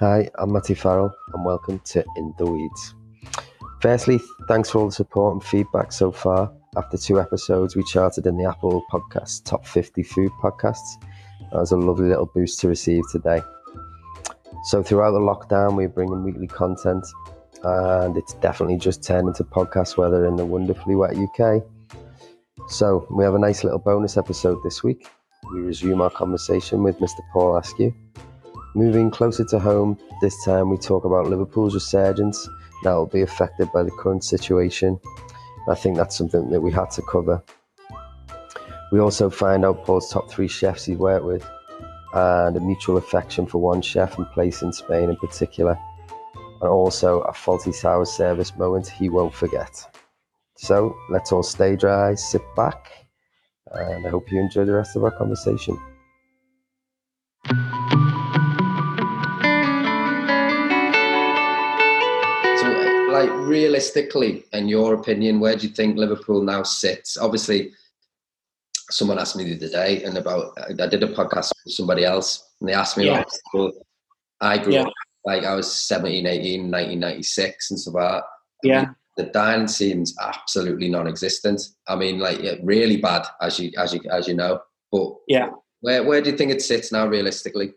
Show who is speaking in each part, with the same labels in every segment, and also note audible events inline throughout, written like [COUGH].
Speaker 1: Hi, I'm Matty Farrell, and welcome to In the Weeds. Firstly, thanks for all the support and feedback so far. After two episodes, we charted in the Apple Podcast Top 50 Food Podcasts. That was a lovely little boost to receive today. So, throughout the lockdown, we're bringing weekly content, and it's definitely just turned into podcast weather in the wonderfully wet UK. So, we have a nice little bonus episode this week. We resume our conversation with Mr. Paul Askew. Moving closer to home, this time we talk about Liverpool's resurgence that will be affected by the current situation. I think that's something that we had to cover. We also find out Paul's top three chefs he's worked with and a mutual affection for one chef and place in Spain in particular, and also a Fawlty Towers service moment he won't forget. So let's all stay dry, sit back, and I hope you enjoy the rest of our conversation.
Speaker 2: Like, realistically, in your opinion, where do you think Liverpool now sits? Obviously, someone asked me the other day, and about I did a podcast with somebody else, and they asked me
Speaker 3: Yeah.
Speaker 2: about. I grew
Speaker 3: Yeah.
Speaker 2: up like I was 17, 18, 1996, and like that.
Speaker 3: Yeah,
Speaker 2: The dining scene's absolutely non-existent. I mean, like, yeah, really bad, as you as you as you know. But
Speaker 3: yeah.
Speaker 2: where where do you think it sits now, realistically?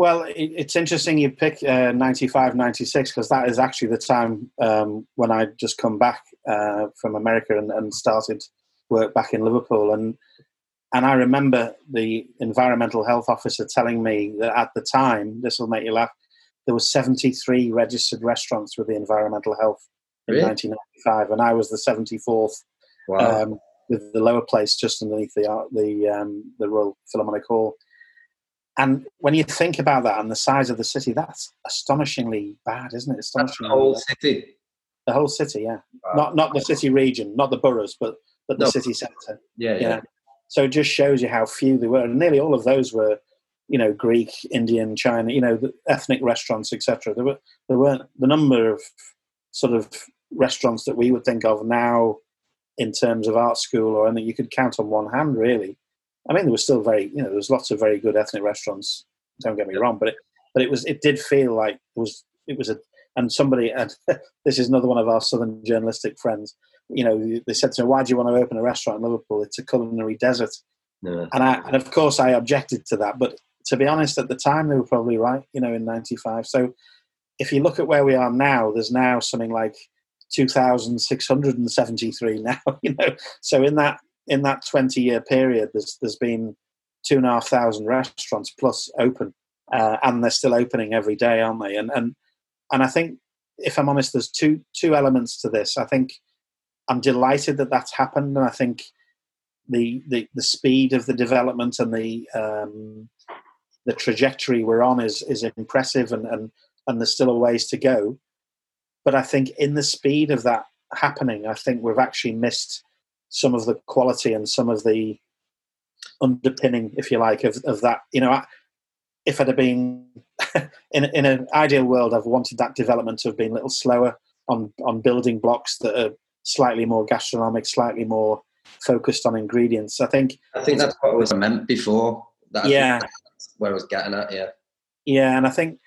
Speaker 3: Well, it, it's interesting you pick uh, 95, 96, because that is actually the time um, when I'd just come back uh, from America and, and started work back in Liverpool. And and I remember the environmental health officer telling me that at the time, this will make you laugh, there were 73 registered restaurants with the environmental health in
Speaker 2: Really?
Speaker 3: 1995, and I was the 74th
Speaker 2: Wow.
Speaker 3: um, with the lower place just underneath the the um, the Royal Philharmonic Hall. And when you think about that and the size of the city, that's astonishingly bad, isn't it?
Speaker 2: That's the whole
Speaker 3: bad.
Speaker 2: city.
Speaker 3: the whole city, yeah.
Speaker 2: Wow.
Speaker 3: Not not the city region, not the boroughs, but but the
Speaker 2: No.
Speaker 3: city centre.
Speaker 2: yeah, yeah.
Speaker 3: So it just shows you how few there were, and nearly all of those were, you know, Greek, Indian, China, you know, the ethnic restaurants, etc. There were there weren't the number of sort of restaurants that we would think of now in terms of art school or anything you could count on one hand, really. I mean, there was still very, you know, there was lots of very good ethnic restaurants. Don't get me wrong, but it but it was it did feel like it was it was a and somebody and [LAUGHS] this is another one of our southern journalistic friends. You know, they said to me, "Why do you want to open a restaurant in Liverpool? It's a culinary desert." And I and of course I objected to that. But to be honest, at the time they were probably right. You know, in '95. So if you look at where we are now, there's now something like 2,673 [LAUGHS] now. You know, so in that in that 20 year period, there's there's been two and a half thousand restaurants plus open, uh, and they're still opening every day, aren't they? And and and I think, if I'm honest, there's two two elements to this. I think I'm delighted that that's happened, and I think the the, the speed of the development and the um, the trajectory we're on is is impressive, and, and and there's still a ways to go. But I think in the speed of that happening, I think we've actually missed some of the quality and some of the underpinning, if you like, of, of that. You know, I- if I'd have been [LAUGHS] in in an ideal world, I've wanted that development to have been a little slower on on building blocks that are slightly more gastronomic, slightly more focused on ingredients. I think
Speaker 2: I think that's what was meant before. That
Speaker 3: Yeah.
Speaker 2: where I was getting at. Yeah,
Speaker 3: Yeah, and I think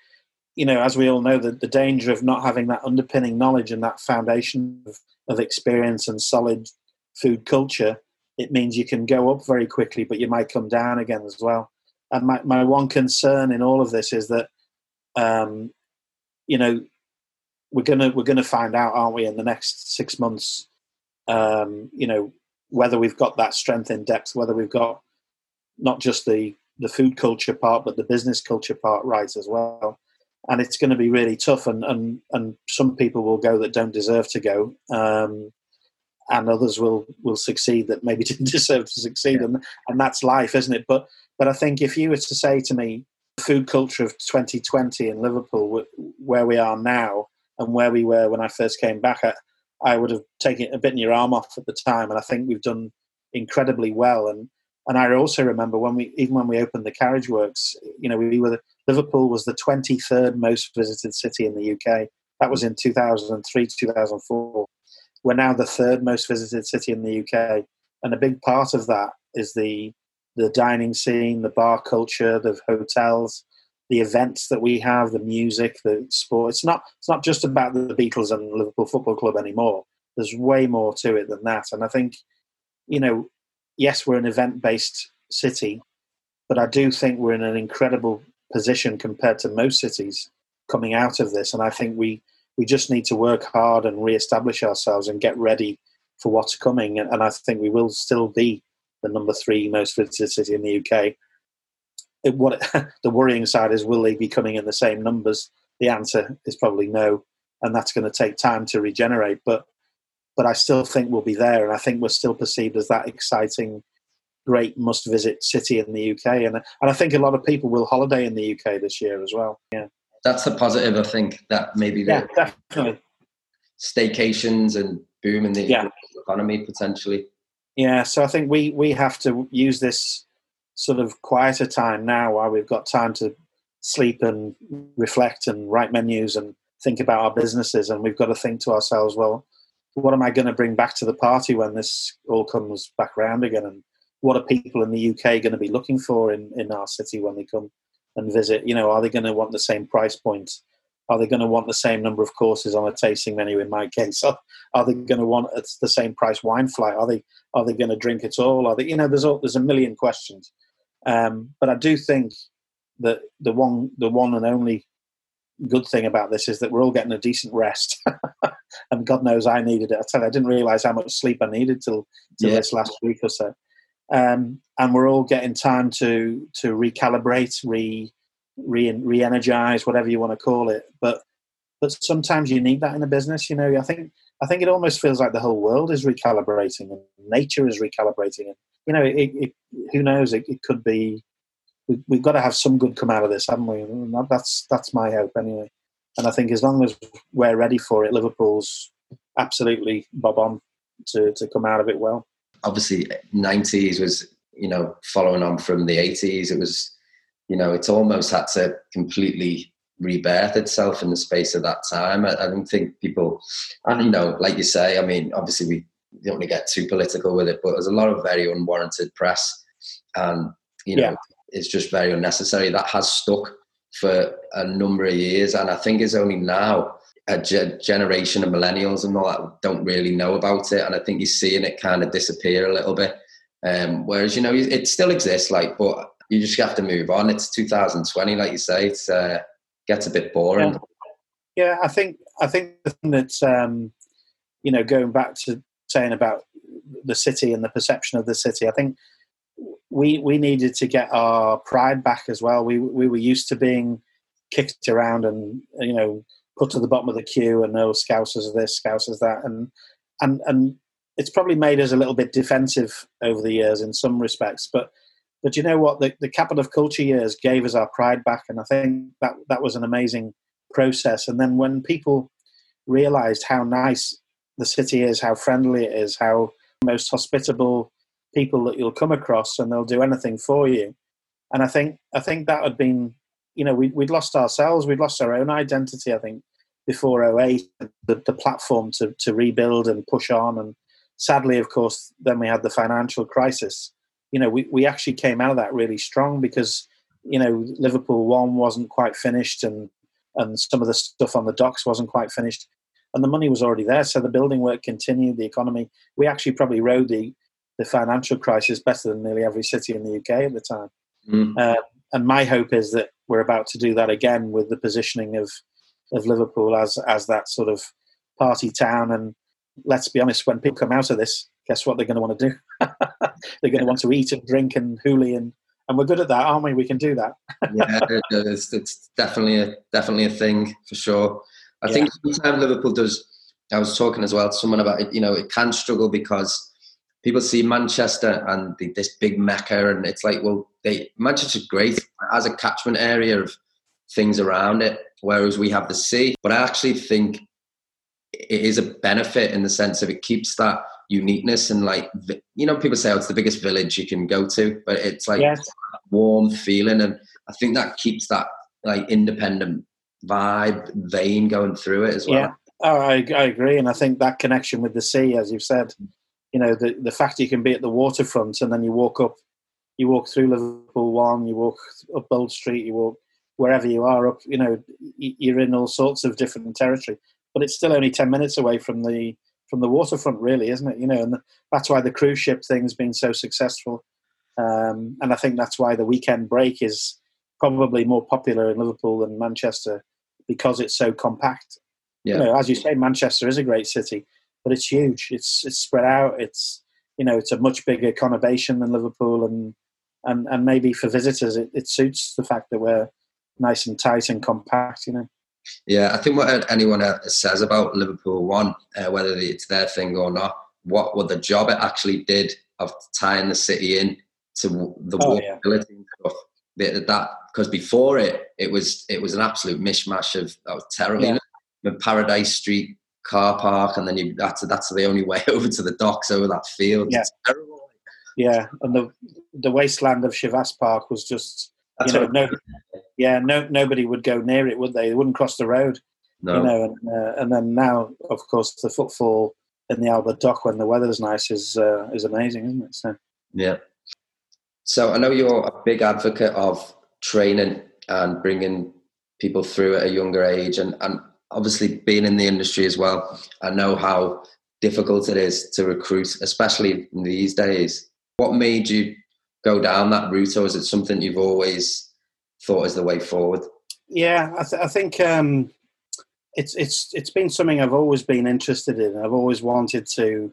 Speaker 3: you know, as we all know, the, the danger of not having that underpinning knowledge and that foundation of, of experience and solid food culture, it means you can go up very quickly, but you might come down again as well. And my, my one concern in all of this is that, um, you know, we're gonna we're gonna find out, aren't we, in the next six months, um, you know, whether we've got that strength in depth, whether we've got not just the the food culture part, but the business culture part right as well. And it's going to be really tough, and and and some people will go that don't deserve to go, um, and others will will succeed that maybe [LAUGHS] didn't deserve to succeed,
Speaker 2: Yeah.
Speaker 3: and and that's life, isn't it? But but I think if you were to say to me, food culture of 2020 in Liverpool, where we are now, and where we were when I first came back, I, I would have taken a bit in your arm off at the time, and I think we've done incredibly well. And and I also remember when we even when we opened the Carriage Works, you know, we were the, Liverpool was the 23rd most visited city in the UK. That was in 2003 2004. We're now the third most visited city in the UK, and a big part of that is the the dining scene, the bar culture, the hotels, the events that we have, the music, the sport. It's not it's not just about the Beatles and Liverpool Football Club anymore. There's way more to it than that. And I think, you know, yes, we're an event based city, but I do think we're in an incredible position compared to most cities coming out of this. And I think we we just need to work hard and re-establish ourselves and get ready for what's coming. And, and I think we will still be the number three most visited city in the UK. It, what [LAUGHS] the worrying side is, will they be coming in the same numbers? The answer is probably no, and that's going to take time to regenerate. But but I still think we'll be there, and I think we're still perceived as that exciting, great must-visit city in the UK. And and I think a lot of people will holiday in the UK this year as well. Yeah,
Speaker 2: that's a positive. I think that maybe
Speaker 3: yeah, definitely
Speaker 2: staycations and boom in the yeah. economy potentially.
Speaker 3: Yeah, so I think we we have to use this sort of quieter time now while we've got time to sleep and reflect and write menus and think about our businesses and we've got to think to ourselves well what am i going to bring back to the party when this all comes back around again and what are people in the uk going to be looking for in, in our city when they come and visit you know are they going to want the same price point? Are they going to want the same number of courses on a tasting menu in my case? Are, are they going to want the same price wine flight? Are they are they going to drink at all? Are they you know there's all, there's a million questions. Um, but i do think that the one the one and only good thing about this is that we're all getting a decent rest. [LAUGHS] And god knows i needed it. I tell you i didn't realize how much sleep i needed till, till yeah. this last week or so um, and we're all getting time to to recalibrate re re re-energize, whatever you want to call it. But but sometimes you need that in a business. You know, I think I think it almost feels like the whole world is recalibrating and nature is recalibrating. And you know, it, it, who knows? It, it could be. We, we've got to have some good come out of this, haven't we? That's that's my hope anyway. And I think as long as we're ready for it, Liverpool's absolutely bob on to to come out of it well.
Speaker 2: Obviously, nineties was you know following on from the eighties. It was you know, it's almost had to completely rebirth itself in the space of that time. I, I don't think people, and you know, like you say, I mean, obviously we don't want to get too political with it, but there's a lot of very unwarranted press, and you know, yeah. it's just very unnecessary. That has stuck for a number of years, and I think it's only now a ge- generation of millennials and all that don't really know about it, and I think you're seeing it kind of disappear a little bit. Um, whereas you know it still exists, like, but you just have to move on. It's 2020, like you say. It's uh, gets a bit boring.
Speaker 3: Yeah. yeah, I think I think the thing that um, you know, going back to saying about the city and the perception of the city, I think we we needed to get our pride back as well. We we were used to being kicked around and you know put to the bottom of the queue and no scousers this, scousers that, and and and it's probably made us a little bit defensive over the years in some respects, but but you know what? The, the Capital of Culture years gave us our pride back, and I think that that was an amazing process. And then when people realised how nice the city is, how friendly it is, how most hospitable people that you'll come across, and they'll do anything for you. And I think I think that had been, you know, we, we'd lost ourselves, we'd lost our own identity. I think before 08, the, the platform to to rebuild and push on. And sadly, of course, then we had the financial crisis you know, we, we actually came out of that really strong because, you know, Liverpool one wasn't quite finished and, and some of the stuff on the docks wasn't quite finished. And the money was already there. So the building work continued, the economy. We actually probably rode the, the financial crisis better than nearly every city in the UK at the time. Mm. Uh, and my hope is that we're about to do that again with the positioning of, of Liverpool as, as that sort of party town. And let's be honest, when people come out of this, guess what they're going to want to do? [LAUGHS] they're going to want to eat and drink and hooly and and we're good at that, aren't we? We can do that. [LAUGHS]
Speaker 2: yeah, it's, it's, definitely a definitely a thing for sure. I yeah. think sometimes Liverpool does. I was talking as well to someone about it. You know, it can struggle because people see Manchester and the, this big mecca, and it's like, well, they Manchester's great. As a catchment area of things around it, whereas we have the sea. But I actually think it is a benefit in the sense of it keeps that uniqueness and like you know people say oh, it's the biggest village you can go to but it's like yes. warm feeling. And i think that keeps that like independent vibe vein going through it as well.
Speaker 3: Yeah. Oh, I, I agree. And i think that connection with the sea as you've said you know the, the fact you can be at the waterfront and then you walk up you walk through liverpool one you walk up Bold Street you walk wherever you are up you know you're in all sorts of different territory. But it's still only 10 minutes away from the from the waterfront really isn't it? You know and that's why the cruise ship thing's been so successful. Um, and i think that's why the weekend break is probably more popular in liverpool than manchester because it's so compact. Yeah. you know as you say manchester is a great city but it's huge it's it's spread out it's you know it's a much bigger conurbation than liverpool and and and maybe for visitors it, it suits the fact that we're nice and tight and compact you know
Speaker 2: yeah, I think what anyone says about Liverpool one, uh, whether it's their thing or not, what what the job it actually did of tying the city in to the oh, walkability yeah. and stuff. That because before it, it was it was an absolute mishmash of that was terrible. Yeah. You know, Paradise Street car park, and then you that's that's the only way [LAUGHS] over to the docks over that field.
Speaker 3: Yeah. Yeah, and the the wasteland of Chavasse Park was just that's you know, no, yeah, no, nobody would go near it, would they? They wouldn't cross the road. No. You know, and, uh, and then now, of course, the footfall in the Albert Dock when the weather's nice is uh, is amazing, isn't it? So.
Speaker 2: Yeah. So I know you're a big advocate of training and bringing people through at a younger age, and and obviously being in the industry as well. I know how difficult it is to recruit, especially these days. What made you go down that route, or is it something you've always thought is the way forward?
Speaker 3: Yeah, I, th- I think um, it's it's it's been something I've always been interested in. I've always wanted to,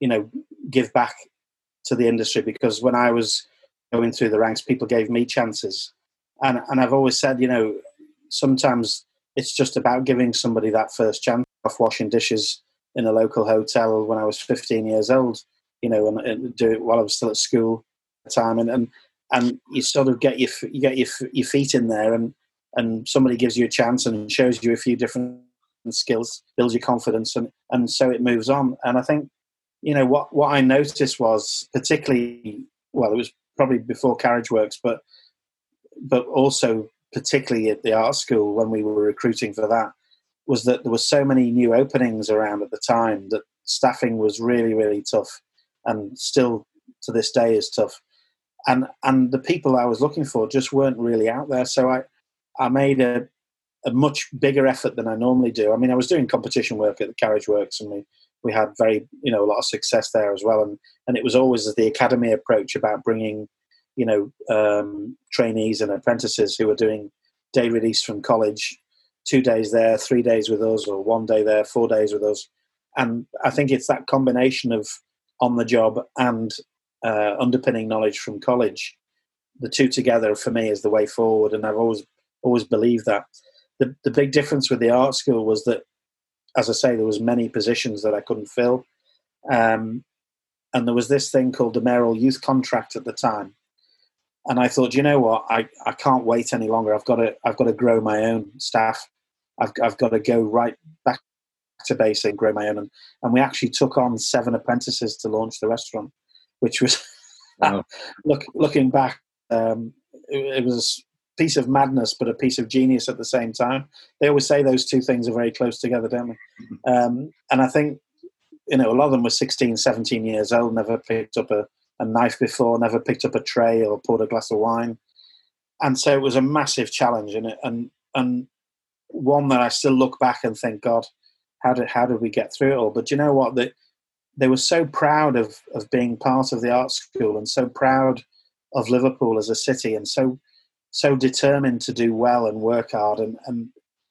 Speaker 3: you know, give back to the industry because when I was going through the ranks, people gave me chances, and and I've always said, you know, sometimes it's just about giving somebody that first chance. Off washing dishes in a local hotel when I was 15 years old, you know, and, and do it while I was still at school at time, and and and you sort of get your you get your your feet in there, and and somebody gives you a chance and shows you a few different skills, builds your confidence, and and so it moves on. And I think you know what what I noticed was particularly well, it was probably before Carriage Works, but but also particularly at the art school when we were recruiting for that was that there were so many new openings around at the time that staffing was really really tough and still to this day is tough and and the people I was looking for just weren't really out there. So I I made a a much bigger effort than I normally do. I mean, I was doing competition work at the Carriage Works, and we we had very you know a lot of success there as well. And and it was always the academy approach about bringing you know um, trainees and apprentices who are doing day release from college, two days there, three days with us, or one day there, four days with us. And I think it's that combination of on the job and uh, underpinning knowledge from college. The two together for me is the way forward, and I've always always believed that. The the big difference with the art school was that, as I say, there was many positions that I couldn't fill, um, and there was this thing called the mayoral youth contract at the time. And I thought, you know what, I, I can't wait any longer. I've got to I've got to grow my own staff. I've I've got to go right back to basic, grow my own. And, and we actually took on seven apprentices to launch the restaurant which was [LAUGHS] wow. look looking back, um, it, it, was a piece of madness, but a piece of genius at the same time. They always say those two things are very close together, don't they? Mm-hmm. Um, and I think you know a lot of them were 16, 17 years old, never picked up a, a knife before, never picked up a tray or poured a glass of wine, and so it was a massive challenge, and and and one that I still look back and think, God, how did how did we get through it all? But you know what? The they were so proud of of being part of the art school and so proud of Liverpool as a city and so so determined to do well and work hard and and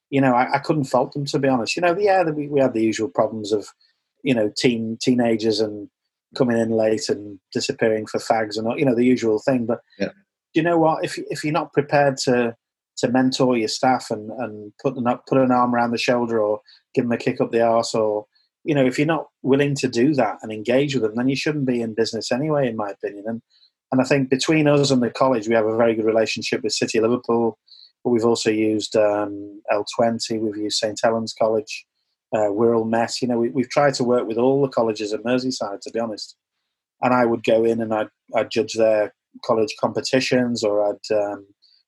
Speaker 3: you know I, I couldn't fault them to be honest. You know, yeah, we, we had the usual problems of you know teen teenagers and coming in late and disappearing for fags and all you know the usual thing. But yeah. you know what? If if you're not prepared to to mentor your staff and and put an up, put an arm around the shoulder or give them a kick up the arse or you know, if you're not willing to do that and engage with them, then you shouldn't be in business anyway, in my opinion. And and I think between us and the college, we have a very good relationship with City Liverpool, but we've also used um, L20, we've used St Helens College, uh, Wirral Met. You know, we, we've tried to work with all the colleges at Merseyside, to be honest. And I would go in and I'd, I'd judge their college competitions, or I'd um,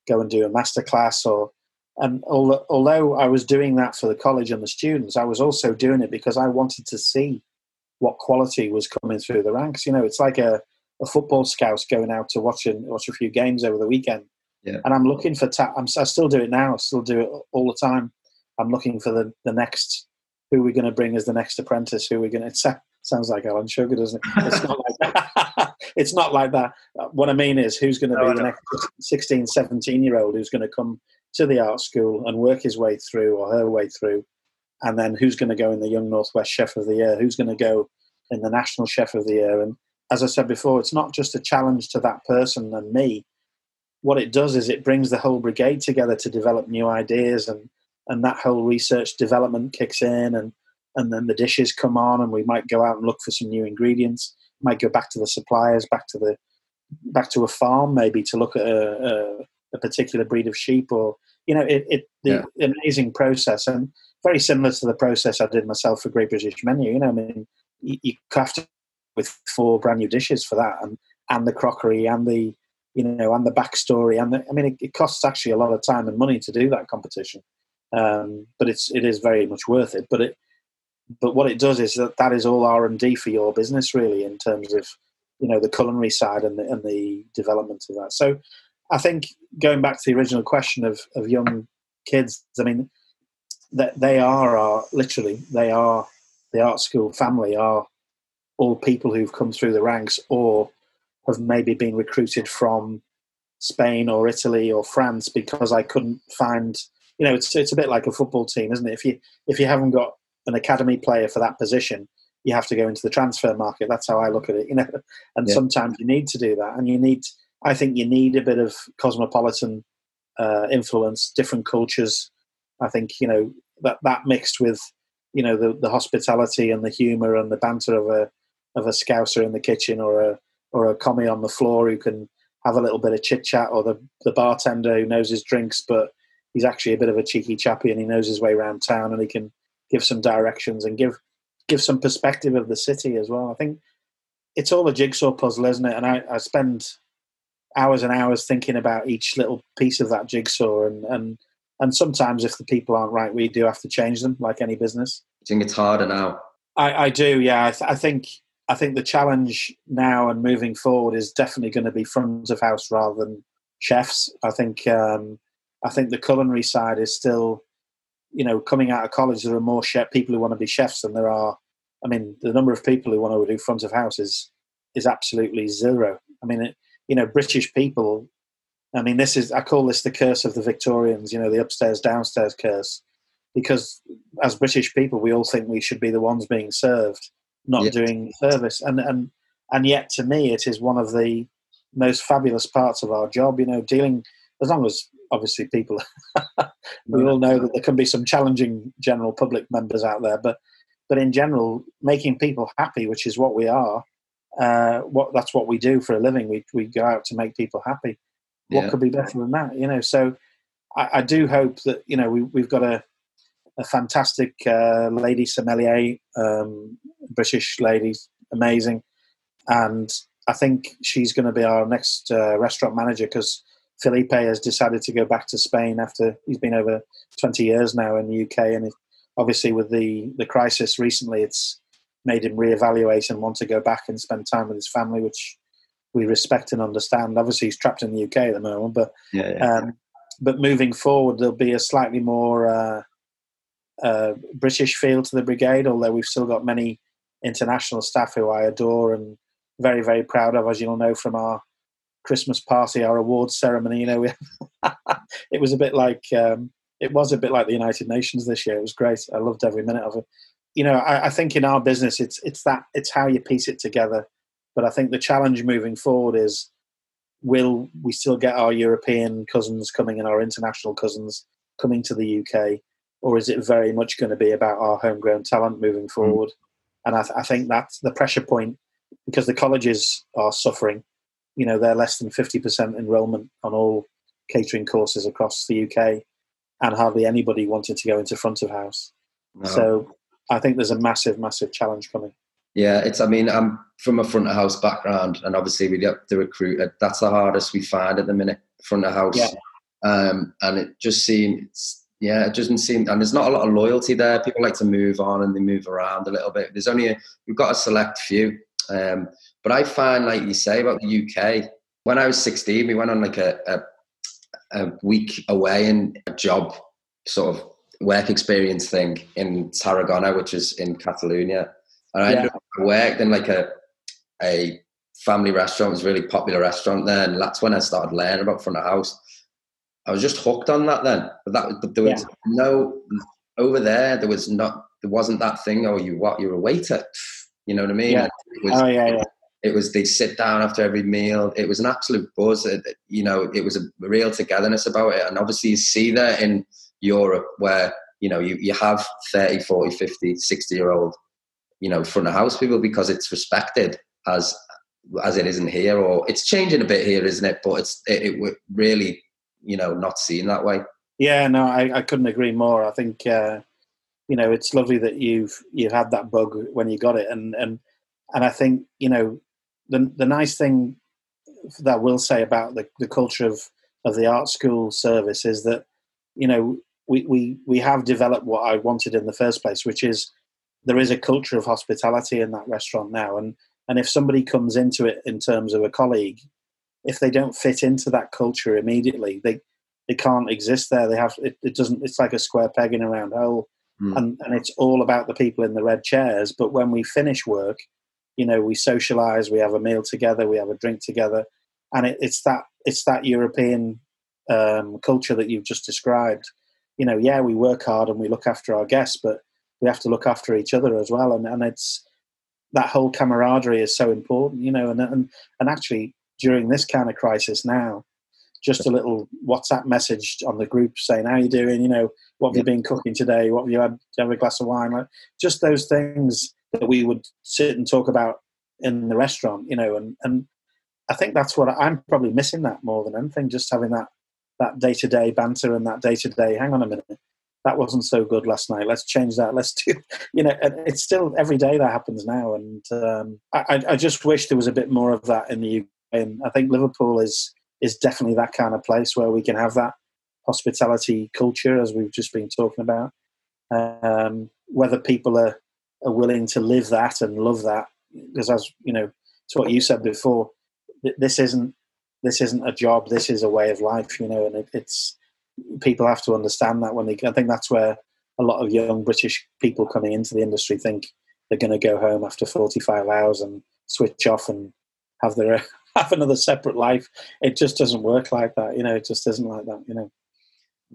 Speaker 3: go and do a masterclass, or and although I was doing that for the college and the students, I was also doing it because I wanted to see what quality was coming through the ranks. You know, it's like a, a football scout going out to watch, and watch a few games over the weekend.
Speaker 2: Yeah.
Speaker 3: And I'm looking for ta- I'm, I still do it now. I still do it all the time. I'm looking for the, the next who we're going to bring as the next apprentice. Who we're going to. It sounds like Alan Sugar, doesn't it? It's not like that. [LAUGHS] it's not like that. Uh, what I mean is, who's going to
Speaker 2: No,
Speaker 3: be the next 16, 17 year old who's going to come to the art school and work his way through or her way through, and then who's going to go in the Young Northwest Chef of the Year? Who's going to go in the National Chef of the Year? And as I said before, it's not just a challenge to that person and me. What it does is it brings the whole brigade together to develop new ideas, and and that whole research development kicks in, and and then the dishes come on, and we might go out and look for some new ingredients. Might go back to the suppliers, back to the back to a farm, maybe to look at a, a, a particular breed of sheep, or you know, it, it the amazing process and very similar to the process I did myself for Great British Menu. You know, I mean, you, you craft with four brand new dishes for that, and and the crockery and the you know and the backstory and the, I mean, it, it costs actually a lot of time and money to do that competition, um, but it's it is very much worth it. But it but what it does is that that is all R and D for your business, really, in terms of you know the culinary side and the, and the development of that. So, I think going back to the original question of of young kids, I mean, that they are our literally they are the art school family are all people who've come through the ranks or have maybe been recruited from Spain or Italy or France because I couldn't find you know it's it's a bit like a football team isn't it? If you if you haven't got an academy player for that position you have to go into the transfer market. That's how I look at it you know? [LAUGHS] And
Speaker 2: Yeah.
Speaker 3: sometimes you need to do that and you need I think you need a bit of cosmopolitan uh, influence different cultures. I think you know that that mixed with you know the, the hospitality and the humour and the banter of a of a scouser in the kitchen or a or a commis on the floor who can have a little bit of chit chat or the the bartender who knows his drinks but he's actually a bit of a cheeky chappy and he knows his way around town and he can give some directions and give give some perspective of the city as well. I think it's all a jigsaw puzzle, isn't it? And I, I spend hours and hours thinking about each little piece of that jigsaw and and and sometimes if the people aren't right, we do have to change them, like any business.
Speaker 2: I think it's harder now.
Speaker 3: I, I do, yeah. I, th- I think I think the challenge now and moving forward is definitely going to be front of house rather than chefs. I think um, I think the culinary side is still, you know, coming out of college. There are more chef people who want to be chefs than there are. I mean, the number of people who want to do front of house is is absolutely zero. I mean, it, you know, British people. I mean, this is I call this the curse of the Victorians. You know, the upstairs downstairs curse, because as British people, we all think we should be the ones being served, not
Speaker 2: Yeah.
Speaker 3: doing service. And and and yet, to me, it is one of the most fabulous parts of our job. You know, dealing as long as obviously people, [LAUGHS] we all know that there can be some challenging general public members out there, but but in general, making people happy, which is what we are. Uh, what that's what we do for a living. We we go out to make people happy. What
Speaker 2: Yeah.
Speaker 3: could be better than that? You know. So I, I do hope that you know we we've got a a fantastic uh, lady sommelier, um, British lady, amazing, and I think she's going to be our next uh, restaurant manager because Felipe has decided to go back to Spain after he's been over twenty years now in the UK, and it, obviously with the the crisis recently, it's made him reevaluate and want to go back and spend time with his family, which we respect and understand. Obviously, he's trapped in the UK at the moment, but
Speaker 2: Yeah, yeah.
Speaker 3: um, but moving forward, there'll be a slightly more uh, uh, British feel to the brigade. Although we've still got many international staff who I adore and very very proud of, as you'll know from our Christmas party, our awards ceremony. You know, we, [LAUGHS] it was a bit like um, it was a bit like the United Nations this year. It was great. I loved every minute of it. You know, I, I think in our business, it's it's that it's how you piece it together. But I think the challenge moving forward is will we still get our European cousins coming and our international cousins coming to the UK, or is it very much going to be about our homegrown talent moving forward? And I, th- I think that's the pressure point because the colleges are suffering. You know, they're less than 50% enrolment on all catering courses across the UK, and hardly anybody wanted to go into front of house.
Speaker 2: No.
Speaker 3: So I think there's a massive, massive challenge coming.
Speaker 2: Yeah, it's. I mean, I'm from a front of house background, and obviously we get the recruit. That's the hardest we find at the minute, front of house.
Speaker 3: Yeah.
Speaker 2: Um, and it just seems, yeah, it doesn't seem, and there's not a lot of loyalty there. People like to move on and they move around a little bit. There's only a, we've got a select few. Um, but I find, like you say about the UK, when I was 16, we went on like a, a a week away in a job sort of work experience thing in Tarragona, which is in Catalonia. And I, yeah. I worked in like a a family restaurant. It was a really popular restaurant there, and that's when I started learning about front of house. I was just hooked on that then. But that but there was yeah. no over there. There was not. There wasn't that thing. Oh, you what? You're a waiter. You know what I mean?
Speaker 3: Yeah.
Speaker 2: Was,
Speaker 3: oh yeah, yeah.
Speaker 2: It was they'd sit down after every meal. It was an absolute buzz. It, you know, it was a real togetherness about it. And obviously, you see that in Europe where you know you, you have 30, 40, 50, 60 year old you know front of house people because it's respected as as it isn't here or it's changing a bit here isn't it but it's it, it really you know not seen that way
Speaker 3: yeah no i, I couldn't agree more i think uh you know it's lovely that you've you had that bug when you got it and and and i think you know the the nice thing that I will say about the, the culture of of the art school service is that you know we, we we have developed what I wanted in the first place, which is there is a culture of hospitality in that restaurant now, and and if somebody comes into it in terms of a colleague, if they don't fit into that culture immediately, they they can't exist there. They have it, it doesn't. It's like a square peg in a round hole, mm. and and it's all about the people in the red chairs. But when we finish work, you know, we socialize, we have a meal together, we have a drink together, and it, it's that it's that European um, culture that you've just described. You know, yeah, we work hard and we look after our guests, but we have to look after each other as well. And, and it's that whole camaraderie is so important, you know, and, and, and actually during this kind of crisis now, just a little WhatsApp message on the group saying, how you doing? You know, what have you been cooking today? What have you had? have a glass of wine? Like, just those things that we would sit and talk about in the restaurant, you know, and, and I think that's what I'm probably missing that more than anything, just having that, that day to day banter and that day to day, hang on a minute, that wasn't so good last night. Let's change that. Let's do, [LAUGHS] you know, it's still every day that happens now. And um, I, I just wish there was a bit more of that in the UK. And I think Liverpool is is definitely that kind of place where we can have that hospitality culture, as we've just been talking about. Um, whether people are, are willing to live that and love that, because as you know, it's what you said before. This isn't this isn't a job. This is a way of life, you know, and it, it's people have to understand that when they. I think that's where a lot of young British people coming into the industry think they're going to go home after 45 hours and switch off and have their [LAUGHS] have another separate life. It just doesn't work like that. You know, it just isn't like that. You know.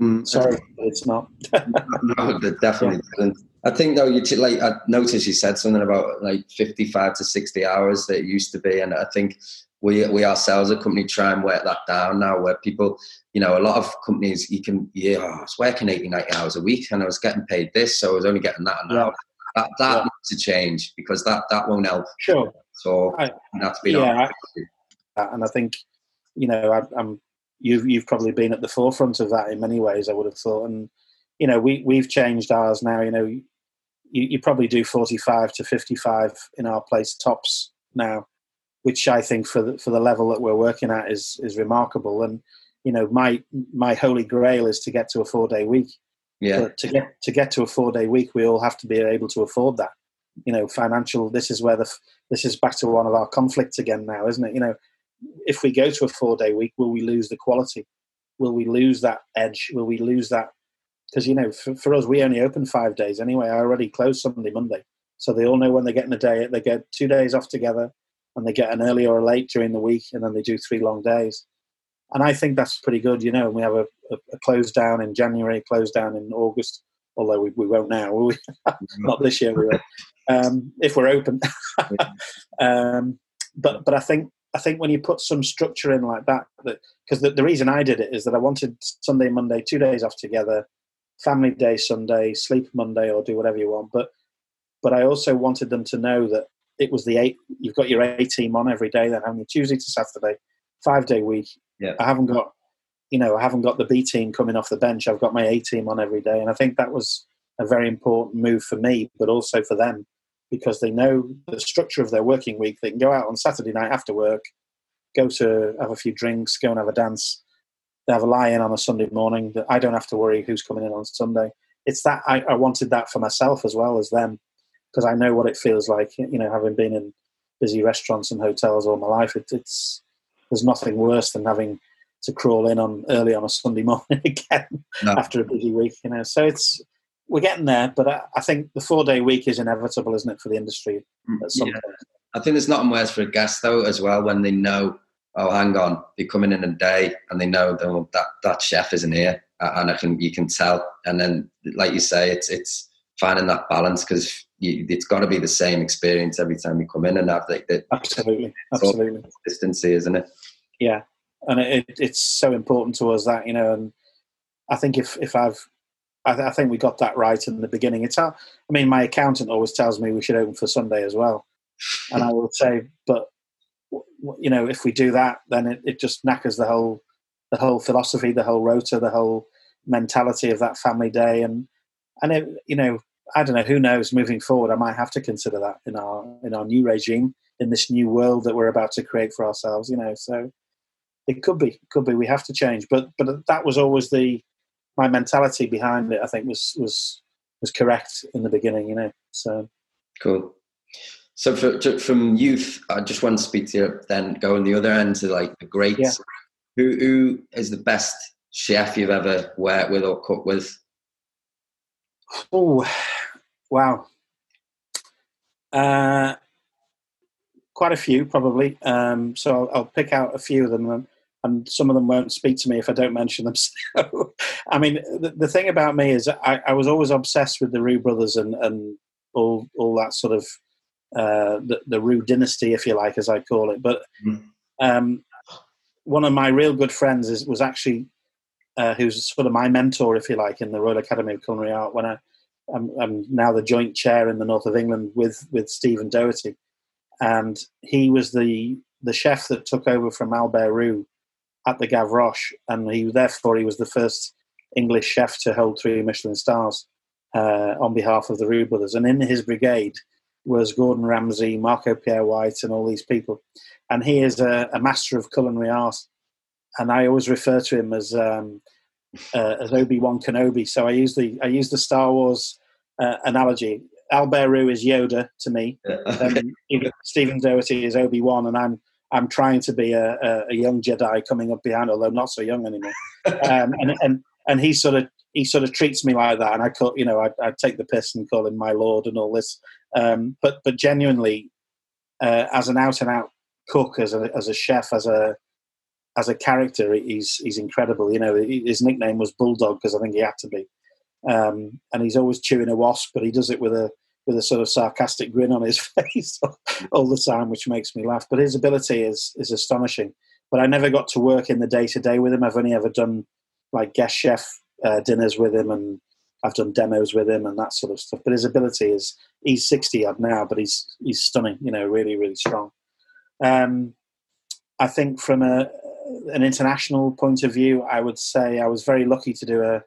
Speaker 3: Mm, Sorry, it's not. [LAUGHS]
Speaker 2: no, definitely yeah. I think though, you like I noticed you said something about like fifty-five to sixty hours that it used to be, and I think we we ourselves a company try and work that down now where people you know a lot of companies you can yeah oh, I was working 80 90 hours a week and I was getting paid this so I was only getting that an yeah. that that yeah. needs to change because that that won't help
Speaker 3: sure
Speaker 2: so I, that's been
Speaker 3: yeah I, and I think you know I, am you've you've probably been at the forefront of that in many ways I would have thought and you know we we've changed ours now you know you, you probably do 45 to 55 in our place tops now which I think for the, for the level that we're working at is is remarkable. And you know, my my holy grail is to get to a four day week.
Speaker 2: Yeah.
Speaker 3: But to get to get to a four day week, we all have to be able to afford that. You know, financial. This is where the this is back to one of our conflicts again now, isn't it? You know, if we go to a four day week, will we lose the quality? Will we lose that edge? Will we lose that? Because you know, for, for us, we only open five days anyway. I already closed Sunday, Monday, so they all know when they're getting a day. They get two days off together and they get an early or a late during the week, and then they do three long days. And I think that's pretty good, you know. And we have a, a, a close down in January, close down in August, although we, we won't now, we? [LAUGHS] Not this year, we will. Um, if we're open. [LAUGHS] um, but but I think I think when you put some structure in like that, that because the, the reason I did it is that I wanted Sunday, Monday, two days off together, family day Sunday, sleep Monday, or do whatever you want. But but I also wanted them to know that it was the eight. You've got your A team on every day. Then having Tuesday to Saturday, five day week.
Speaker 2: Yeah.
Speaker 3: I haven't got, you know, I haven't got the B team coming off the bench. I've got my A team on every day, and I think that was a very important move for me, but also for them because they know the structure of their working week. They can go out on Saturday night after work, go to have a few drinks, go and have a dance. They have a lie in on a Sunday morning. That I don't have to worry who's coming in on Sunday. It's that I, I wanted that for myself as well as them because I know what it feels like. You know, having been in busy restaurants and hotels all my life, it, it's there's nothing worse than having to crawl in on early on a Sunday [LAUGHS] morning again
Speaker 2: No.
Speaker 3: after a busy week. You know, so it's we're getting there, but I, I think the four day week is inevitable, isn't it, for the industry at mm, some
Speaker 2: Yeah.
Speaker 3: point?
Speaker 2: I think there's nothing worse for a guest though as well when they know, oh, hang on, they're coming in a day and they know that that, that chef isn't here, and I can you can tell. And then, like you say, it's it's finding that balance because it's got to be the same experience every time you come in and have like the
Speaker 3: Absolutely, absolutely.
Speaker 2: consistency, isn't it?
Speaker 3: Yeah, and it, it's so important to us that you know, and I think if if I've, I, th- I think we got that right in the beginning. It's how I mean, my accountant always tells me we should open for Sunday as well, and I will say, but you know, if we do that, then it, it just knackers the whole the whole philosophy, the whole rota, the whole mentality of that family day, and and it, you know, I don't know, who knows? Moving forward, I might have to consider that in our in our new regime, in this new world that we're about to create for ourselves. You know, so it could be, could be. We have to change, but but that was always the my mentality behind it. I think was was was correct in the beginning. You know, so
Speaker 2: Cool. So for, to, from youth, I just want to speak to you. Then go on the other end to like the greats.
Speaker 3: Yeah.
Speaker 2: Who who is the best chef you've ever worked with or cooked with?
Speaker 3: oh wow, uh, quite a few probably. Um, so I'll, I'll pick out a few of them. And, and some of them won't speak to me if I don't mention them. [LAUGHS] So, I mean, the, the thing about me is I, I was always obsessed with the Roux brothers and, and all all that sort of uh, the, the Roux dynasty, if you like, as I call it. But
Speaker 2: Mm.
Speaker 3: um, one of my real good friends is, was actually uh, who's sort of my mentor, if you like, in the Royal Academy of Culinary Art. When I I'm, I'm now the joint chair in the north of England with with Stephen Doherty, and he was the the chef that took over from Albert Roux at the Gavroche, and he therefore he was the first English chef to hold three Michelin stars uh, on behalf of the Roux brothers. And in his brigade was Gordon Ramsay, Marco Pierre White, and all these people. And he is a, a master of culinary art, and I always refer to him as um, uh, as Obi Wan Kenobi. So I use the I use the Star Wars uh, analogy. Albert Roux is Yoda to me. [LAUGHS] Um, Stephen Doherty is Obi Wan, and I'm I'm trying to be a, a, a young Jedi coming up behind, although not so young anymore. [LAUGHS] Um, and and and he sort of he sort of treats me like that, and I call you know I I take the piss and call him my lord and all this. Um, but but genuinely, uh, as an out and out cook, as a as a chef, as a as a character, he's he's incredible. You know, his nickname was Bulldog because I think he had to be. Um, and he's always chewing a wasp, but he does it with a with a sort of sarcastic grin on his [LAUGHS] face all the time, which makes me laugh. But his ability is is astonishing. But I never got to work in the day to day with him. I've only ever done like guest chef uh, dinners with him, and I've done demos with him and that sort of stuff. But his ability is he's sixty odd now, but he's he's stunning. You know, really really strong. Um, I think from a an international point of view, I would say I was very lucky to do a,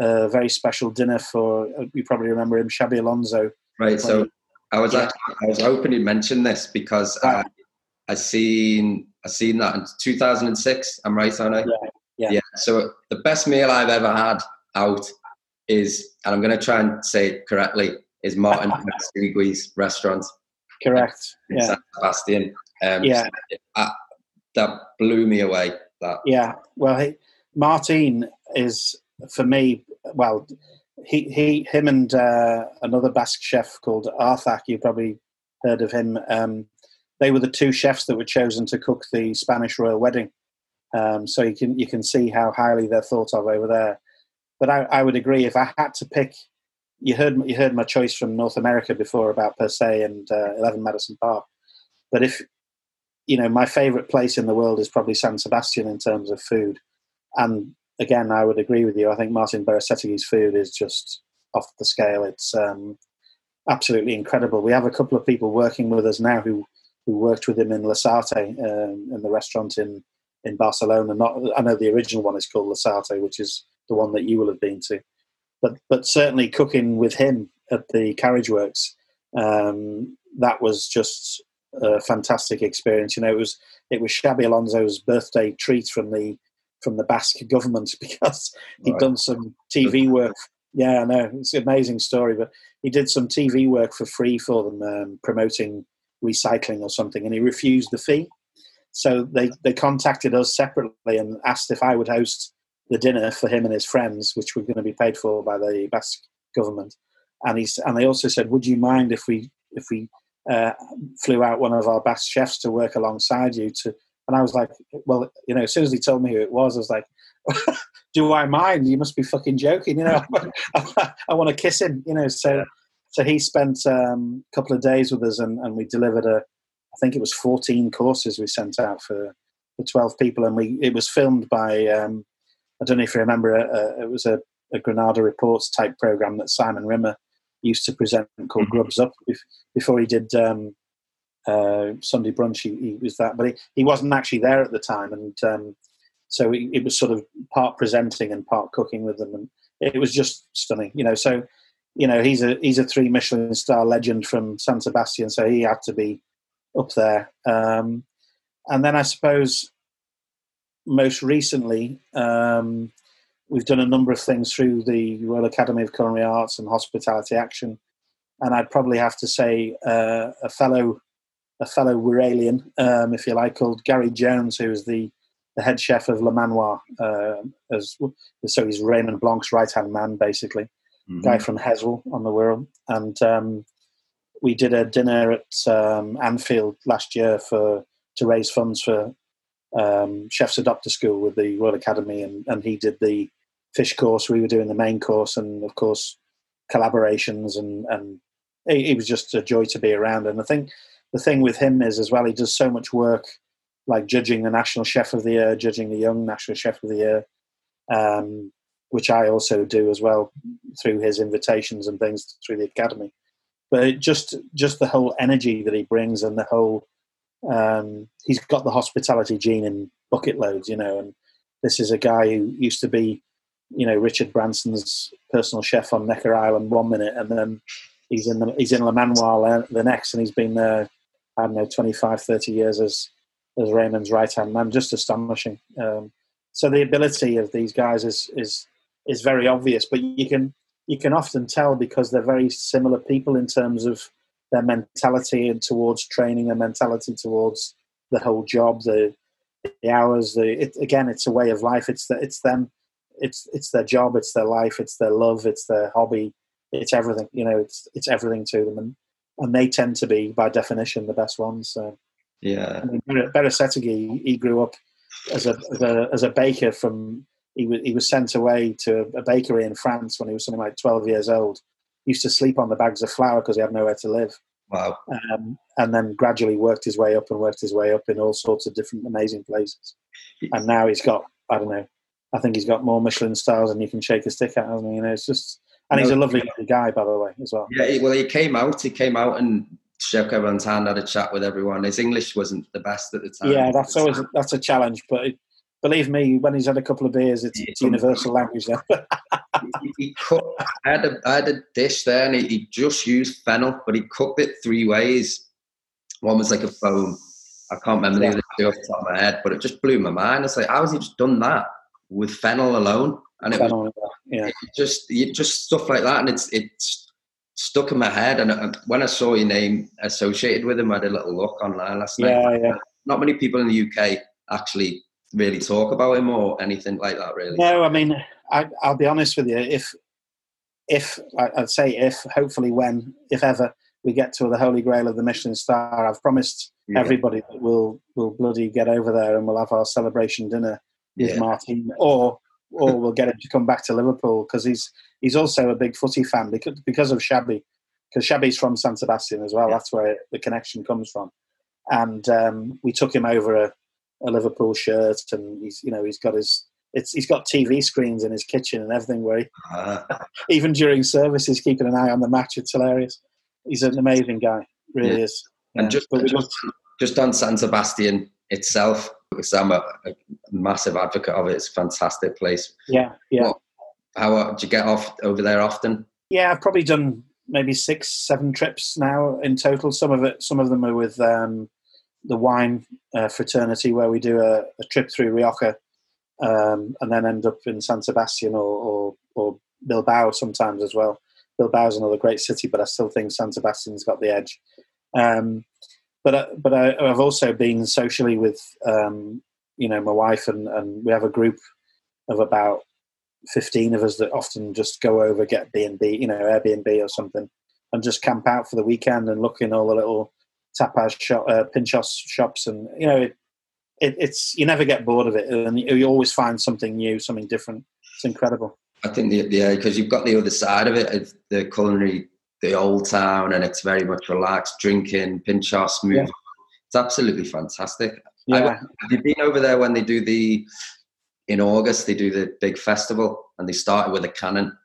Speaker 3: a very special dinner for. You probably remember him, Xabi Alonso.
Speaker 2: Right. So I was
Speaker 3: Yeah.
Speaker 2: actually, I was hoping you'd mention this because I, I seen I seen that in 2006. I'm right, aren't I?
Speaker 3: Yeah, yeah.
Speaker 2: So the best meal I've ever had out is, and I'm going to try and say it correctly, is Martin [LAUGHS] Sigui's restaurant
Speaker 3: Correct.
Speaker 2: in
Speaker 3: Yeah,
Speaker 2: San Sebastian. Um,
Speaker 3: Yeah.
Speaker 2: I- that blew me away. That
Speaker 3: yeah. Well, he, Martin is for me. Well, he he him and uh, another Basque chef called Arzak. You probably heard of him. Um, they were the two chefs that were chosen to cook the Spanish royal wedding. Um, so you can you can see how highly they're thought of over there. But I, I would agree if I had to pick, you heard you heard my choice from North America before about Per se and uh, Eleven Madison Park. But if you know, my favorite place in the world is probably San Sebastian in terms of food. And again, I would agree with you. I think Martin Berasategui's food is just off the scale. It's um, absolutely incredible. We have a couple of people working with us now who who worked with him in Lasarte um, in the restaurant in in Barcelona. Not, I know the original one is called Lasarte, which is the one that you will have been to. But but certainly cooking with him at the Carriage Works, um, that was just a fantastic experience. You know, it was it was Xabi Alonso's birthday treat from the from the Basque government [LAUGHS] because he'd
Speaker 2: Right.
Speaker 3: done some TV [LAUGHS] work. Yeah, I know it's an amazing story, but he did some TV work for free for them, um, promoting recycling or something, and he refused the fee. So they they contacted us separately and asked if I would host the dinner for him and his friends, which were going to be paid for by the Basque government. And he's and they also said, would you mind if we if we uh, flew out one of our Basque chefs to work alongside you to and I was like, well, you know, as soon as he told me who it was, I was like, [LAUGHS] do I mind? You must be fucking joking, you know. [LAUGHS] I, want to kiss him, you know. So, so he spent um, a couple of days with us, and, and we delivered a, think it was 14 courses we sent out for for 12 people, and we it was filmed by, um, I don't know if you remember, uh, uh, it was a, a, Granada Reports type program that Simon Rimmer used to present called mm-hmm. Grubs Up before he did um, uh, Sunday brunch. He, he, was that, but he, he wasn't actually there at the time, and um, so it, it, was sort of part presenting and part cooking with them, and it was just stunning. You know, so you know he's a he's a three Michelin star legend from San Sebastian, so he had to be up there. Um, and then I suppose most recently um, we've done a number of things through the Royal Academy of Culinary Arts and Hospitality Action, and I'd probably have to say uh, a fellow a fellow Wirralian, um, if you like, called Gary Jones, who is the, the head chef of Le Manoir. Uh, as, so he's Raymond Blanc's right hand man, basically, mm-hmm. guy from Heswall on the Wirral. And um, we did a dinner at um, Anfield last year for to raise funds for um, Chefs Adopt a School with the Royal Academy, and, and he did the fish course. We were doing the main course, and of course, collaborations, and and it, it was just a joy to be around. And I think the thing with him is as well, he does so much work, like judging the National Chef of the Year, judging the Young National Chef of the Year, um, which I also do as well through his invitations and things through the academy. But just just the whole energy that he brings and the whole um, he's got the hospitality gene in bucket loads, you know. And this is a guy who used to be, you know, Richard Branson's personal chef on Necker Island one minute, and then he's in the, he's in Le Manoir the next, and he's been there I don't know, 25, 30 years as, as Raymond's right hand man. Just astonishing. Um, so the ability of these guys is, is, is very obvious, but you can, you can often tell because they're very similar people in terms of their mentality and towards training, their mentality towards the whole job, the, the hours. The it, again, it's a way of life. It's the, it's them. It's it's their job. It's their life. It's their love. It's their hobby. It's everything. You know, it's it's everything to them. And and they tend to be, by definition, the best ones. So,
Speaker 2: yeah,
Speaker 3: I mean, Berasategui, he grew up as a, as a, as a baker from. He was he was sent away to a bakery in France when he was something like twelve years old. He used to sleep on the bags of flour because he had nowhere to live.
Speaker 2: Wow.
Speaker 3: Um, and then gradually worked his way up and worked his way up in all sorts of different amazing places. And now he's got, I don't know, I think he's got more Michelin stars than you can shake a stick at, hasn't he? You know, it's just and he's a lovely, lovely guy, by the way, as well.
Speaker 2: Yeah, he, well, he came out. He came out and Chef Van had a chat with everyone. His English wasn't the best at the time.
Speaker 3: Yeah, that's always that's a challenge. But it, believe me, when he's had a couple of beers, it's, it's universal language there. [LAUGHS]
Speaker 2: he, he cooked. I had, a, I had a dish there, and he, he, just used fennel, but he cooked it three ways. One was like a foam. I can't remember yeah. the other two off the top of my head, but it just blew my mind. It's like, how has he just done that with fennel alone? and it was
Speaker 3: yeah.
Speaker 2: it just just stuff like that, and it's it's stuck in my head. And when I saw your name associated with him, I had a little look online last
Speaker 3: night. Yeah, yeah.
Speaker 2: Not many people in the UK actually really talk about him or anything like that. Really.
Speaker 3: No, I mean, I, I'll be honest with you. If if I'd say if, hopefully when, if ever we get to the holy grail of the Michelin star, I've promised yeah. everybody that we'll we'll bloody get over there and we'll have our celebration dinner with yeah. Martin, or or we'll get him to come back to Liverpool because he's he's also a big footy fan because because of Xabi, because Xabi's from San Sebastian as well. Yeah. That's where the connection comes from. And um, we took him over a, a, Liverpool shirt, and he's you know he's got his it's he's got TV screens in his kitchen and everything. Where he, uh. [LAUGHS] even during service, he's keeping an eye on the match. It's hilarious. He's an amazing guy, really yeah. is.
Speaker 2: And yeah. just, just, just on San Sebastian itself, because I'm a, a, massive advocate of it. It's a fantastic place.
Speaker 3: Yeah, yeah. What,
Speaker 2: how uh, do you get off over there often?
Speaker 3: Yeah, I've probably done maybe six, seven trips now in total. Some of it, some of them are with um, the wine uh, fraternity, where we do a, a trip through Rioja um, and then end up in San Sebastian or, or, or Bilbao sometimes as well. Bilbao's another great city, but I still think San Sebastian's got the edge. Um, but uh, but I, I've also been socially with um, you know my wife and and we have a group of about 15 of us that often just go over get b&b you know airbnb or something and just camp out for the weekend and look in all the little tapas shop uh, pinchos shops and you know it, it, it's you never get bored of it and you, you, always find something new something different it's incredible
Speaker 2: i think the, yeah because you've got the other side of it it's the culinary the old town and it's very much relaxed drinking pinchos move yeah. it's absolutely fantastic yeah. have you been over there when they do the in August they do the big festival and they started with a cannon.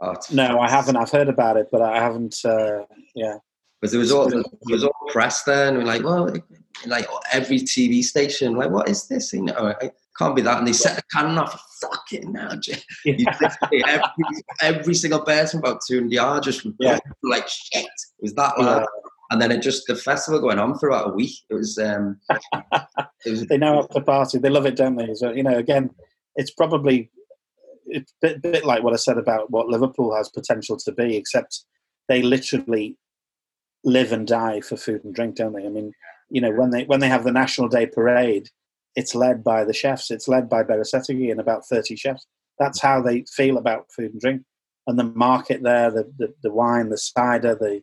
Speaker 3: Oh, no, I haven't. I've heard about it, but I haven't. Uh, yeah,
Speaker 2: because there was all was all press then. and we're like, well, like every TV station, like, what is this? You know, it can't be that. And they set the cannon off. Fuck it now, yeah. every, every single person about two hundred yards just yeah. like shit. It was that loud. Yeah and then it just the festival going on for about a week. It was. Um, [LAUGHS]
Speaker 3: it was they know how to party. They love it, don't they? So you know, again, it's probably it's a bit, bit like what I said about what Liverpool has potential to be, except they literally live and die for food and drink, don't they? I mean, you know, when they when they have the National Day parade, it's led by the chefs. It's led by Berasategui and about thirty chefs. That's how they feel about food and drink. And the market there, the, the, the wine, the cider, the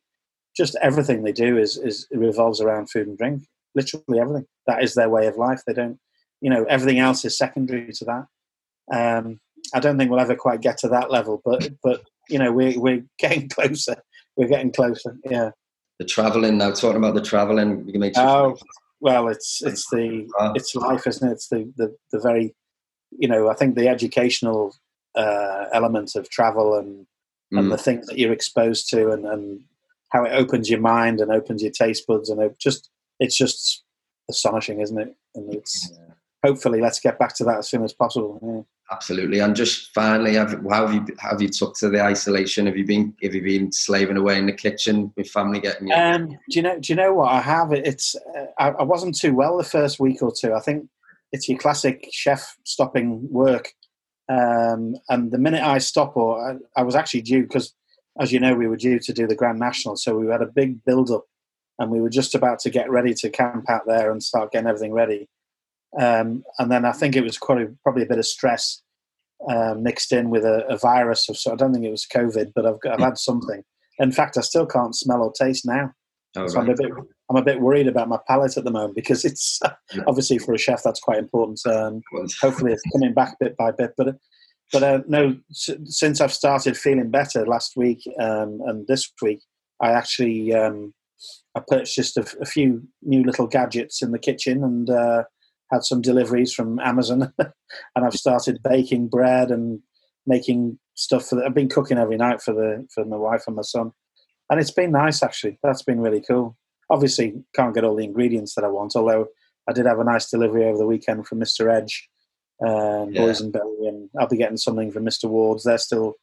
Speaker 3: just everything they do is is revolves around food and drink. Literally everything. That is their way of life. They don't, you know, everything else is secondary to that. Um, I don't think we'll ever quite get to that level, but but you know, we're we're getting [LAUGHS] closer. We're getting closer. Yeah.
Speaker 2: The traveling now. Talking about the traveling, you make.
Speaker 3: Oh well, it's it's the it's life, isn't it? It's the the the very, you know, I think the educational uh, element of travel and and mm. the things that you're exposed to and, and how it opens your mind and opens your taste buds, and it just it's just astonishing, isn't it? And it's yeah. hopefully let's get back to that as soon as possible.
Speaker 2: Absolutely, and just finally, have, how have you have you took to the isolation? Have you been have you been slaving away in the kitchen with family getting? You?
Speaker 3: Um, do you know? Do you know what I have? It's uh, I, I wasn't too well the first week or two. I think it's your classic chef stopping work. Um, and the minute I stop, or I, I was actually due because as you know, we were due to do the Grand National, so we had a big build up, and we were just about to get ready to camp out there and start getting everything ready. Um, and then I think it was quite probably a bit of stress uh, mixed in with a, a, virus of so I don't think it was COVID, but I've, I've had something. In fact, I still can't smell or taste now. Oh, so right. I'm a bit I'm a bit worried about my palate at the moment because it's [LAUGHS] obviously for a chef that's quite important. Um, hopefully, it's coming back bit by bit, but but uh, no, s- since I've started feeling better last week um, and this week, I actually um, I purchased a, a, few new little gadgets in the kitchen and uh, had some deliveries from Amazon, [LAUGHS] and I've started baking bread and making stuff for. The, I've been cooking every night for the for my wife and my son, and it's been nice actually. That's been really cool. Obviously, can't get all the ingredients that I want, although I did have a nice delivery over the weekend from Mr. Edge um, yeah. Belly, and I'll be getting something from Mr. Ward's. They're still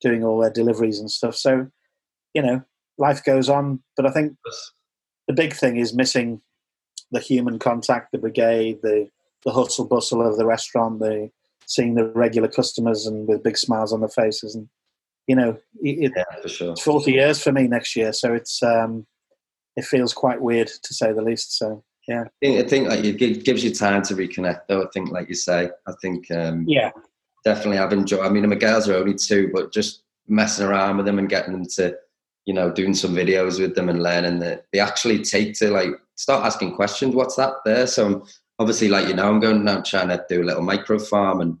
Speaker 3: doing all their deliveries and stuff. So, you know, life goes on. But I think the big thing is missing the human contact, the brigade, the the hustle bustle of the restaurant, the seeing the regular customers and with big smiles on their faces, and you know, it, yeah, sure. it's forty years for me next year, so it's um, it feels quite weird to say the least. So yeah. I
Speaker 2: think, I think like it gives you time to reconnect, though. I think, like you say, I think um,
Speaker 3: yeah,
Speaker 2: definitely I've enjoyed. I mean, my girls are only two, but just messing around with them and getting them to, you know, doing some videos with them and learning that they actually take to like start asking questions. What's that there? So I'm, obviously, like you know, I'm going now trying to do a little micro farm and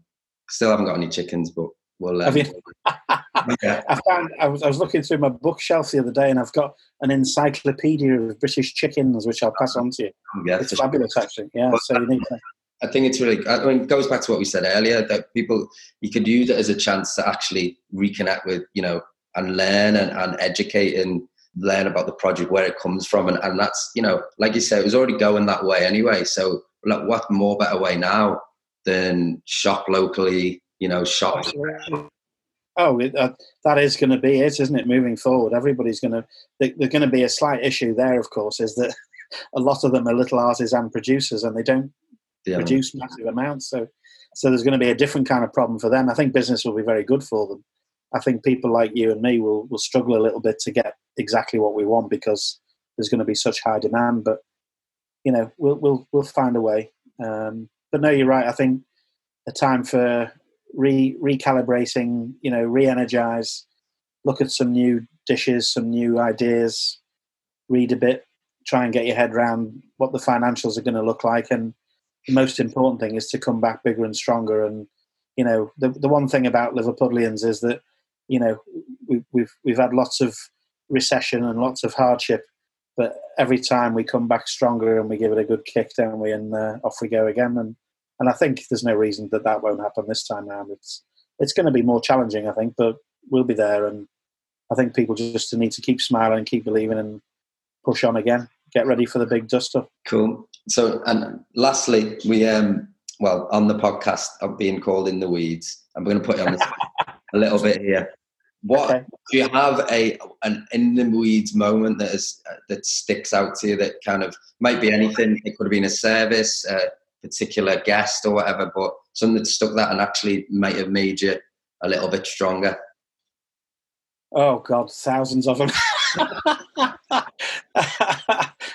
Speaker 2: still haven't got any chickens, but we'll. Um, Have you? [LAUGHS]
Speaker 3: yeah. I found I was, I was looking through my bookshelf the other day, and I've got an encyclopedia of British chickens, which I'll pass on to you. Yeah, it's fabulous, actually. Yeah, well, so you need to.
Speaker 2: I think it's really. I mean, it goes back to what we said earlier that people you could use it as a chance to actually reconnect with, you know, and learn and, and educate and learn about the project where it comes from, and, and that's you know, like you said, it was already going that way anyway. So, like, what more better way now than shop locally? You know, shop
Speaker 3: Oh, it, uh, that is going to be it, isn't it? Moving forward, everybody's going to. There's going to be a slight issue there, of course, is that [LAUGHS] a lot of them are little artisan producers and they don't yeah. produce massive amounts. So, so there's going to be a different kind of problem for them. I think business will be very good for them. I think people like you and me will will struggle a little bit to get exactly what we want because there's going to be such high demand. But you know, we'll we'll we'll find a way. Um, but no, you're right. I think a time for re recalibrating, you know, re-energize, look at some new dishes, some new ideas, read a bit, try and get your head around what the financials are going to look like, and the most important thing is to come back bigger and stronger. And you know, the the one thing about Liverpudlians is that you know we, we've we've had lots of recession and lots of hardship, but every time we come back stronger and we give it a good kick, don't we? And uh, off we go again. And and I think there's no reason that that won't happen this time around. It's it's going to be more challenging, I think, but we'll be there. And I think people just need to keep smiling and keep believing and push on again. Get ready for the big dust up.
Speaker 2: Cool. So, and lastly, we um well on the podcast of being called in the weeds. I'm going to put you on this [LAUGHS] a little bit here. What okay. do you have a an in the weeds moment that is uh, that sticks out to you that kind of might be anything? It could have been a service, a particular guest, or whatever, but something that stuck that and actually might have made you a little bit stronger.
Speaker 3: Oh God, thousands of them. [LAUGHS]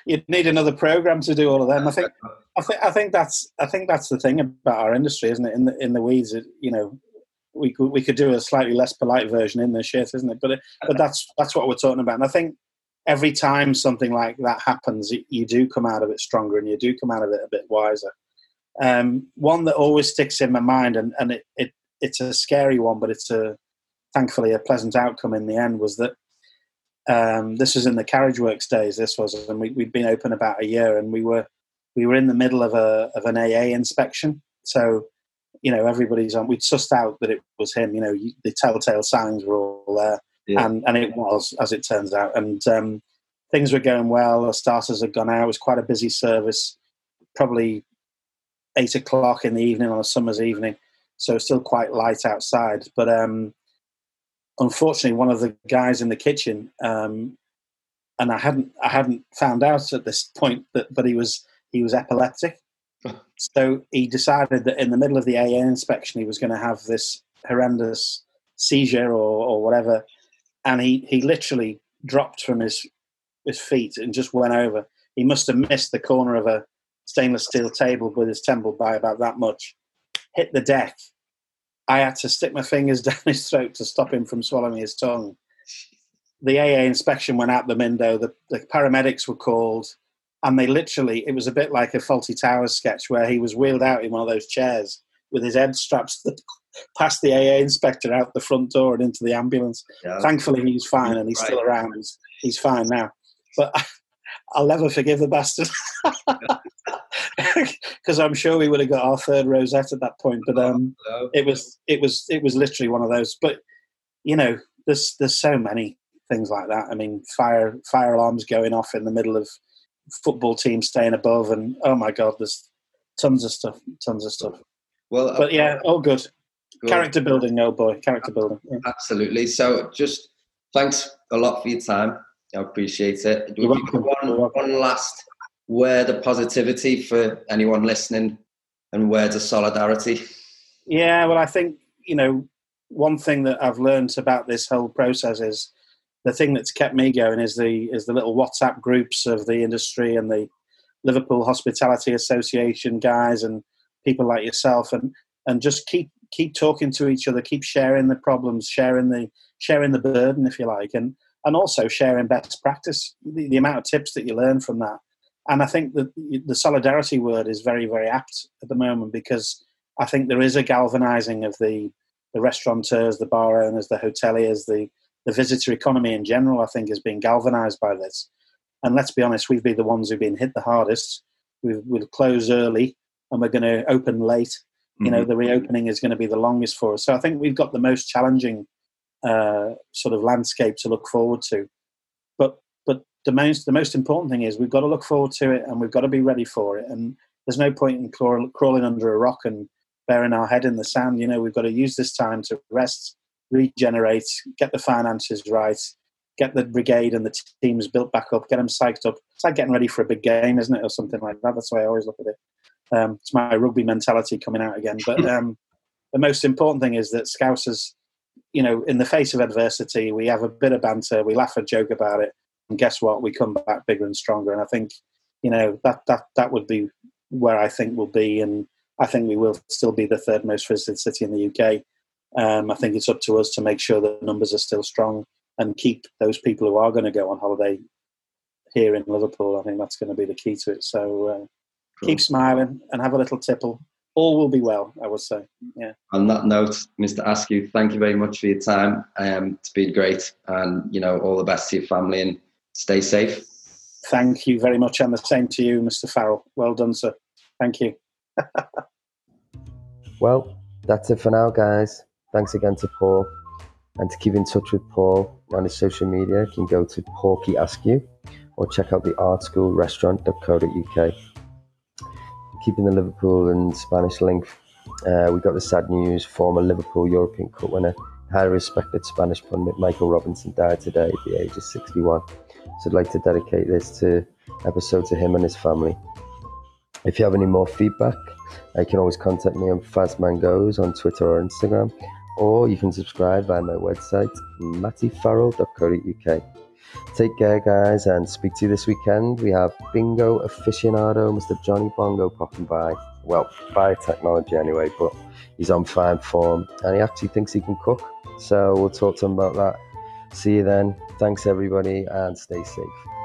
Speaker 3: You'd need another program to do all of them. I think, I think, I think that's, I think that's the thing about our industry, isn't it? In the in the weeds, it, you know, we could we could do a slightly less polite version in the shit, isn't it? But it, but that's that's what we're talking about. And I think every time something like that happens, you do come out of it stronger and you do come out of it a bit wiser. Um, one that always sticks in my mind, and and it, it it's a scary one, but it's a thankfully a pleasant outcome in the end. Was that um, this was in the Carriage Works days. This was, and we, we'd been open about a year, and we were we were in the middle of a of an AA inspection. So you know, everybody's on. We'd sussed out that it was him. You know, the telltale signs were all there, yeah. and and it was as it turns out. And um, things were going well. The starters had gone out. It was quite a busy service, probably eight o'clock in the evening on a summer's evening, so still quite light outside. But um, unfortunately, one of the guys in the kitchen, um, and I hadn't I hadn't found out at this point that, but he was he was epileptic so he decided that in the middle of the AA inspection, he was going to have this horrendous seizure or, or whatever, and he, he literally dropped from his his feet and just went over. He must have missed the corner of a stainless steel table with his temple by about that much. Hit the deck. I had to stick my fingers [LAUGHS] down his throat to stop him from swallowing his tongue. The AA inspection went out the window. The, the paramedics were called and they literally it was a bit like a Fawlty Towers sketch where he was wheeled out in one of those chairs with his head strapped the, [LAUGHS] past the AA inspector out the front door and into the ambulance. Yeah. Thankfully, he's fine and he's right. still around. He's, he's fine now. But [LAUGHS] I'll never forgive the bastard [LAUGHS] because I'm sure we would have got our third rosette at that point. But um, it was it was it was literally one of those. But you know, there's there's so many things like that. I mean, fire fire alarms going off in the middle of football team staying above, and oh my god, there's tons of stuff, tons of stuff. Well, but yeah, uh, all good. good. Character building, oh boy, character building. Yeah.
Speaker 2: Absolutely. So, just thanks a lot for your time. I appreciate it.
Speaker 3: You're welcome.
Speaker 2: One, one last word of positivity for anyone listening, and words of solidarity.
Speaker 3: Yeah, well, I think you know one thing that I've learned about this whole process is the thing that's kept me going is the is the little WhatsApp groups of the industry and the Liverpool Hospitality Association guys and people like yourself and and just keep keep talking to each other, keep sharing the problems, sharing the sharing the burden, if you like, and and also sharing best practice. The, the amount of tips that you learn from that, and I think that the solidarity word is very very apt at the moment because I think there is a galvanizing of the the restaurateurs, the bar owners, the hoteliers, the the visitor economy in general, I think, has been galvanized by this. And let's be honest, we've been the ones who've been hit the hardest. We've, we'll close early and we're going to open late. Mm-hmm. You know, mm-hmm. the reopening is going to be the longest for us. So I think we've got the most challenging uh, sort of landscape to look forward to. But but the most the most important thing is we've got to look forward to it and we've got to be ready for it. And there's no point in crawling under a rock and burying our head in the sand. You know, we've got to use this time to rest regenerate, get the finances right, get the brigade and the teams built back up, get them psyched up. It's like getting ready for a big game, isn't it, or something like that? That's the way I always look at it. Um, it's my rugby mentality coming out again. But [LAUGHS] um, the most important thing is that Scousers, you know, in the face of adversity, we have a bit of banter, we laugh and joke about it, and guess what? We come back bigger and stronger. And I think you know that that that would be where I think we'll be, and I think we will still be the third most visited city in the UK. Um, I think it's up to us to make sure the numbers are still strong and keep those people who are going to go on holiday here in Liverpool. I think that's going to be the key to it. So uh, cool. keep smiling and have a little tipple. All will be well, I would say. Yeah.
Speaker 4: On that note, Mr. Askew, thank you very much for your time. Um, it's been great, and you know all the best to your family and stay safe.
Speaker 3: Thank you very much, and the same to you, Mr. Farrell. Well done, sir. Thank you. [LAUGHS]
Speaker 2: well, that's it for now, guys. Thanks again to Paul. And to keep in touch with Paul on his social media, you can go to Porky Askew or check out the artschoolrestaurant.co.uk. Keeping the Liverpool and Spanish link, uh, we got the sad news former Liverpool European Cup winner, highly respected Spanish pundit Michael Robinson died today at the age of 61. So I'd like to dedicate this to episode to him and his family. If you have any more feedback, you can always contact me on Fazmangos on Twitter or Instagram, or you can subscribe via my website, mattyfarrell.co.uk. Take care, guys, and speak to you this weekend. We have Bingo aficionado, Mr. Johnny Bongo, popping by. Well, by technology anyway, but he's on fine form and he actually thinks he can cook. So we'll talk to him about that. See you then. Thanks, everybody, and stay safe.